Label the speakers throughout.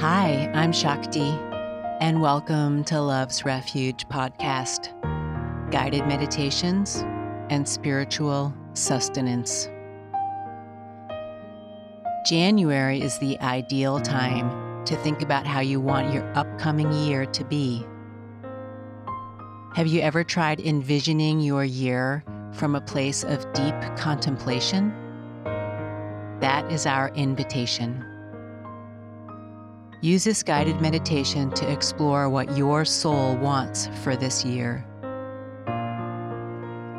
Speaker 1: Hi, I'm Shakti, and welcome to Love's Refuge podcast guided meditations and spiritual sustenance. January is the ideal time to think about how you want your upcoming year to be. Have you ever tried envisioning your year from a place of deep contemplation? That is our invitation. Use this guided meditation to explore what your soul wants for this year.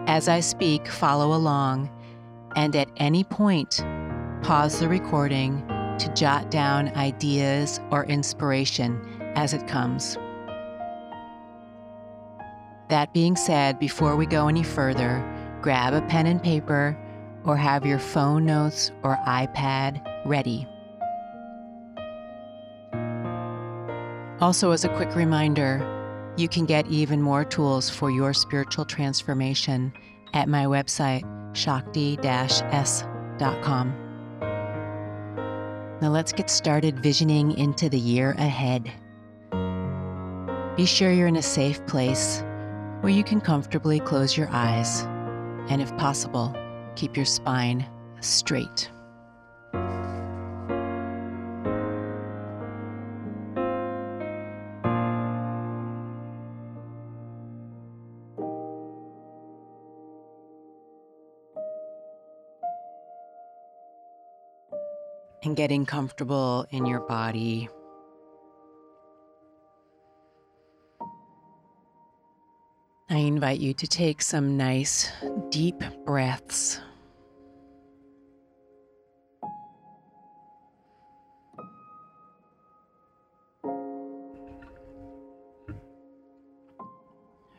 Speaker 1: As I speak, follow along, and at any point, pause the recording to jot down ideas or inspiration as it comes. That being said, before we go any further, grab a pen and paper or have your phone notes or iPad ready. Also, as a quick reminder, you can get even more tools for your spiritual transformation at my website, shakti s.com. Now, let's get started visioning into the year ahead. Be sure you're in a safe place where you can comfortably close your eyes, and if possible, keep your spine straight. Getting comfortable in your body. I invite you to take some nice, deep breaths.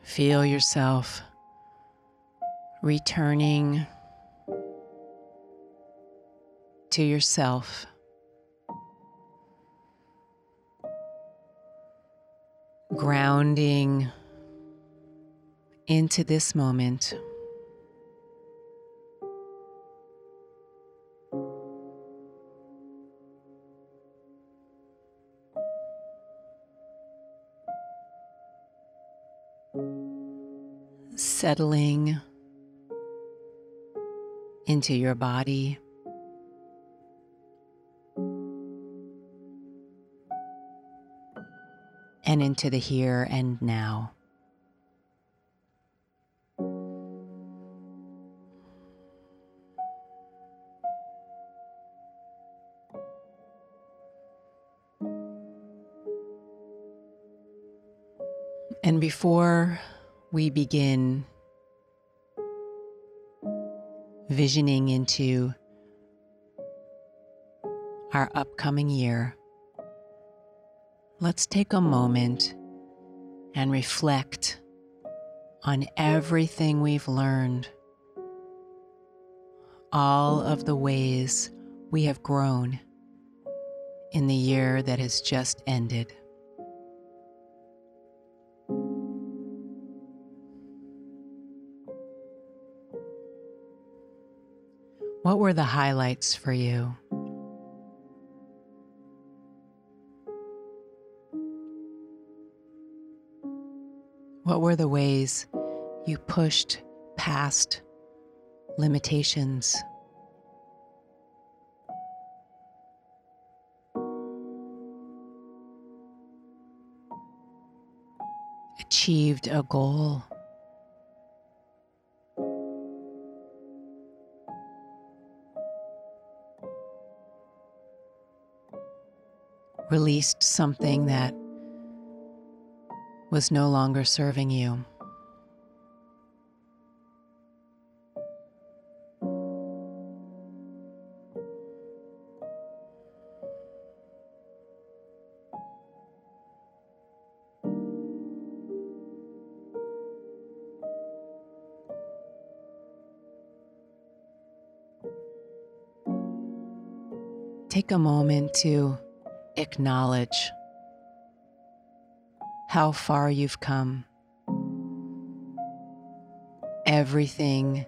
Speaker 1: Feel yourself returning to yourself. Grounding into this moment. Settling into your body. And into the here and now. And before we begin visioning into our upcoming year, let's take a moment and reflect on everything we've learned, all of the ways we have grown in the year that has just ended. What were the highlights for you? What were the ways you pushed past limitations? Achieved a goal. Released something that was no longer serving you. Take a moment to acknowledge how far you've come. Everything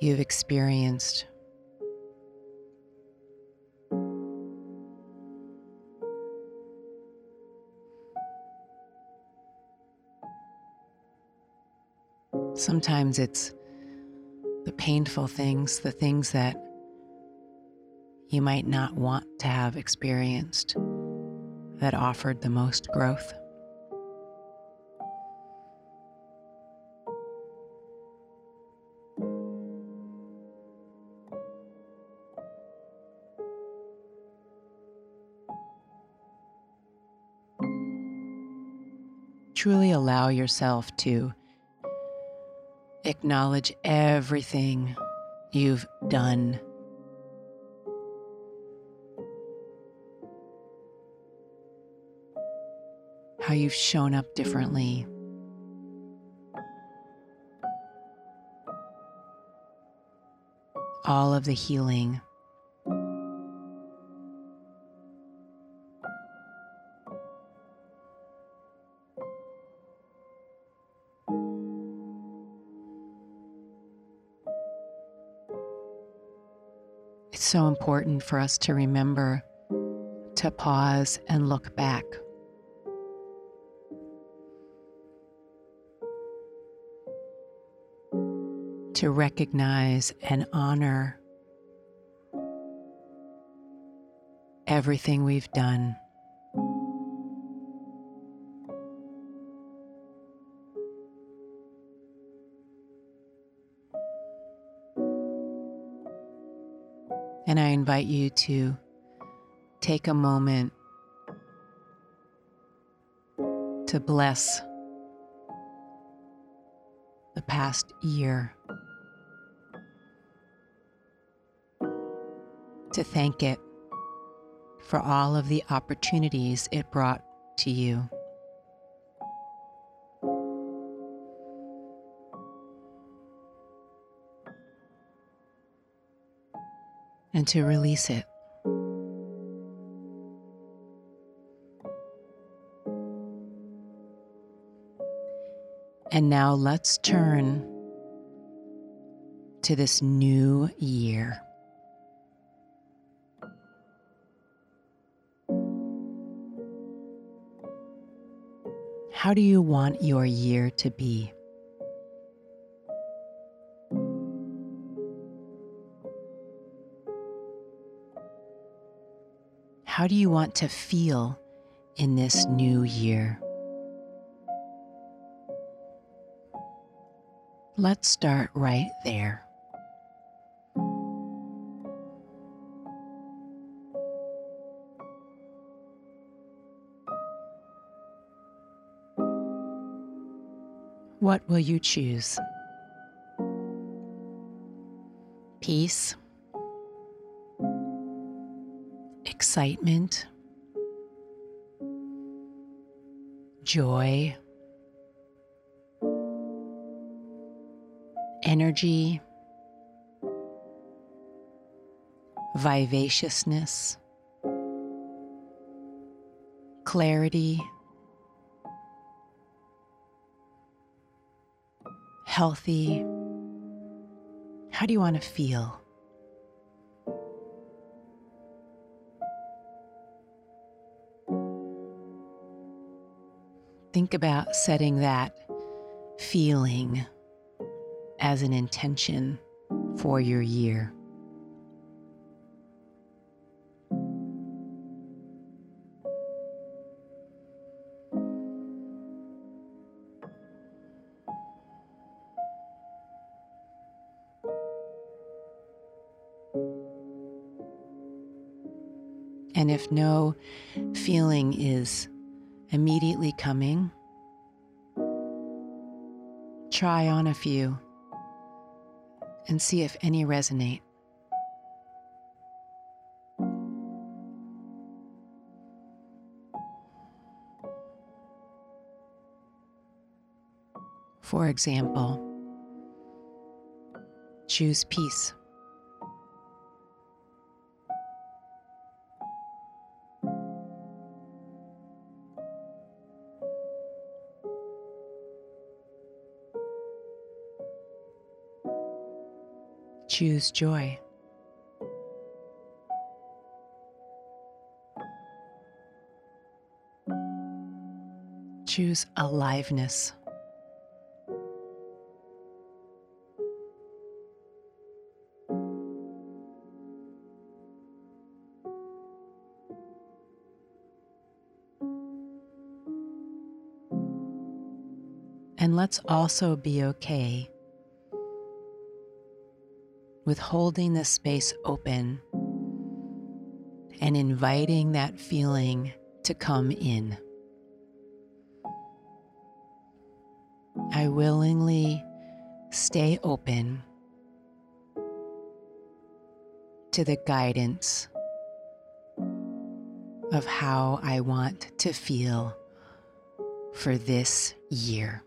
Speaker 1: you've experienced. Sometimes it's the painful things, the things that you might not want to have experienced that offered the most growth. Allow yourself to acknowledge everything you've done. How you've shown up differently. All of the healing. So important for us to remember to pause and look back. To recognize and honor everything we've done. Invite you to take a moment to bless the past year, to thank it for all of the opportunities it brought to you. And to release it. And now let's turn to this new year. How do you want your year to be? How do you want to feel in this new year? Let's start right there. What will you choose? Peace excitement, joy, energy, vivaciousness, clarity, healthy. How do you want to feel? Think about setting that feeling as an intention for your year. And if no feeling is immediately coming. Try on a few and see if any resonate. For example, choose peace. choose joy. Choose aliveness. And let's also be okay with holding the space open and inviting that feeling to come in. I willingly stay open to the guidance of how I want to feel for this year.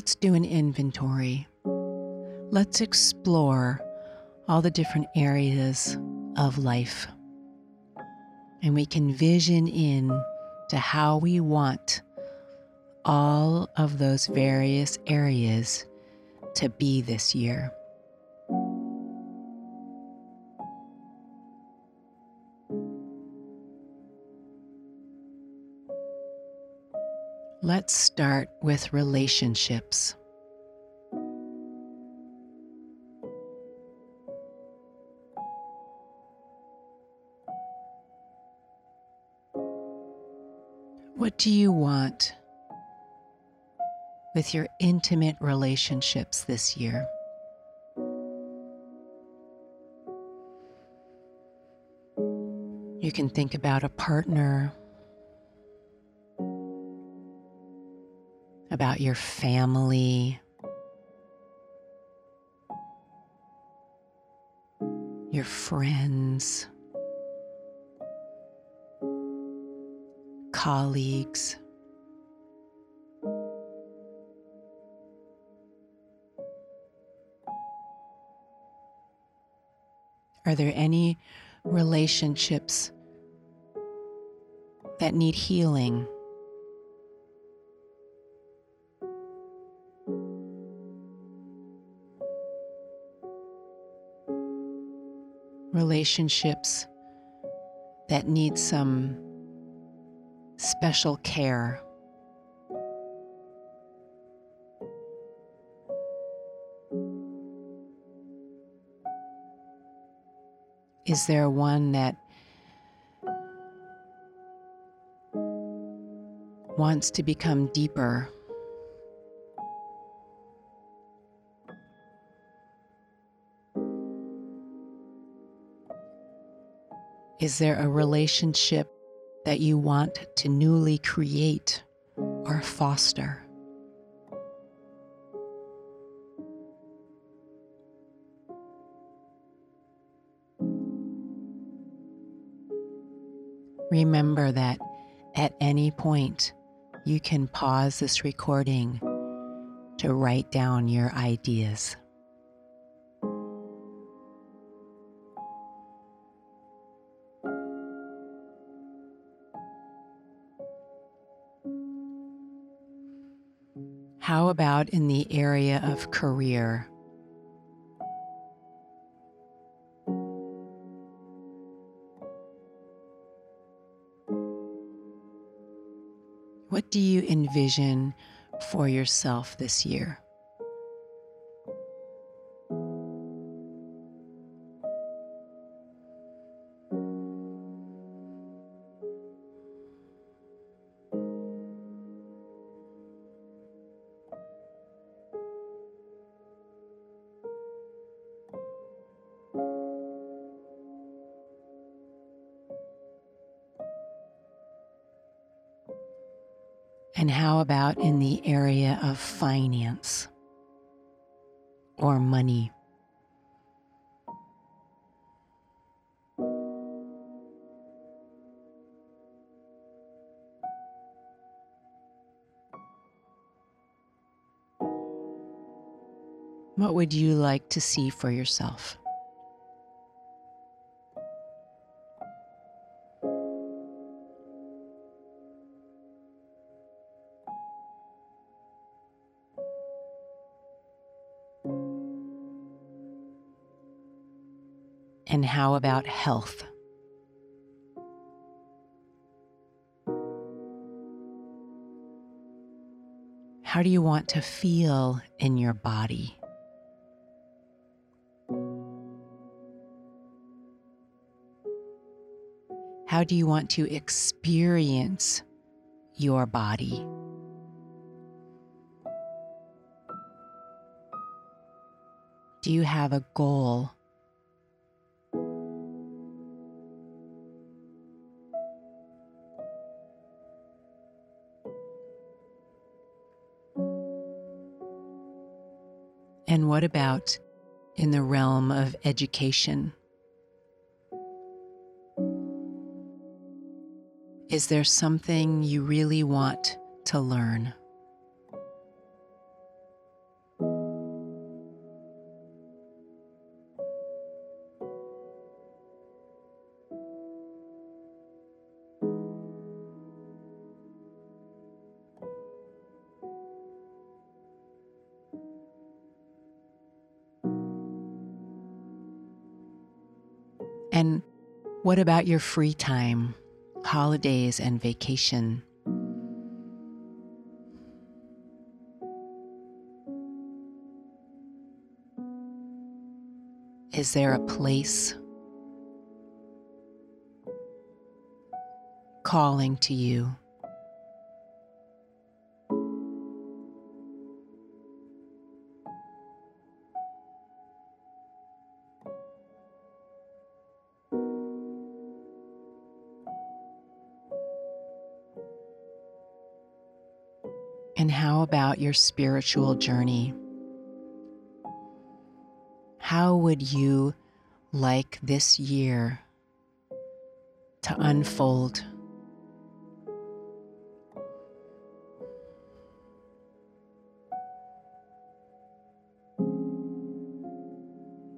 Speaker 1: Let's do an inventory. Let's explore all the different areas of life. And we can vision in to how we want all of those various areas to be this year. Let's start with relationships. What do you want with your intimate relationships this year? You can think about a partner about your family, your friends, colleagues. Are there any relationships that need healing? Relationships that need some special care. Is there one that wants to become deeper? Is there a relationship that you want to newly create or foster? Remember that at any point you can pause this recording to write down your ideas. How about in the area of career? What do you envision for yourself this year? And how about in the area of finance or money? What would you like to see for yourself? And how about health? How do you want to feel in your body? How do you want to experience your body? Do you have a goal And what about in the realm of education? Is there something you really want to learn? And what about your free time, holidays, and vacation? Is there a place calling to you? And how about your spiritual journey? How would you like this year to unfold?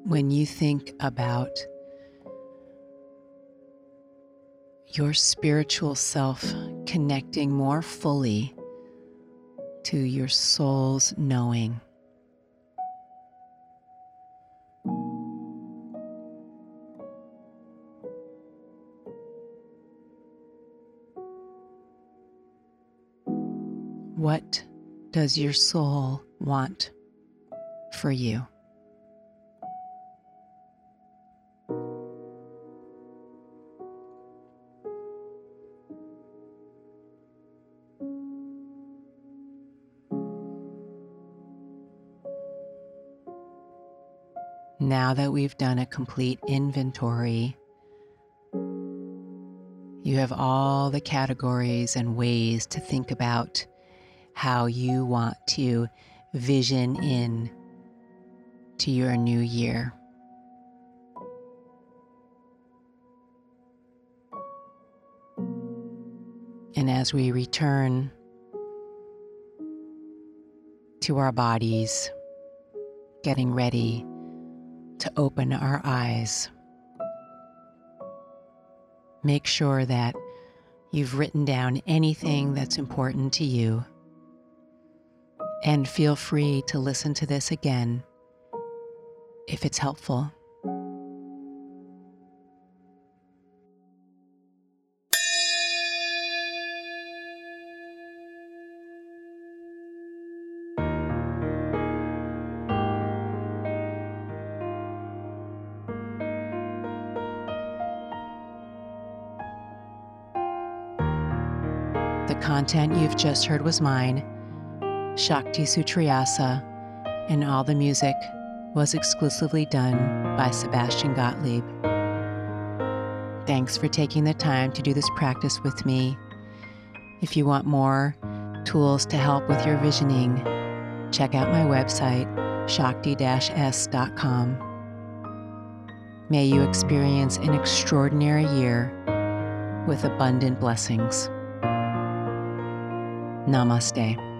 Speaker 1: When you think about your spiritual self connecting more fully to your soul's knowing. What does your soul want for you? Now that we've done a complete inventory, you have all the categories and ways to think about how you want to vision in to your new year. And as we return to our bodies, getting ready to open our eyes, make sure that you've written down anything that's important to you and feel free to listen to this again if it's helpful. Content you've just heard was mine Shakti Sutriyasa, and all the music was exclusively done by Sebastian Gottlieb. Thanks for taking the time to do this practice with me. If you want more tools to help with your visioning, check out my website, shakti-s.com. May you experience an extraordinary year with abundant blessings. Namaste.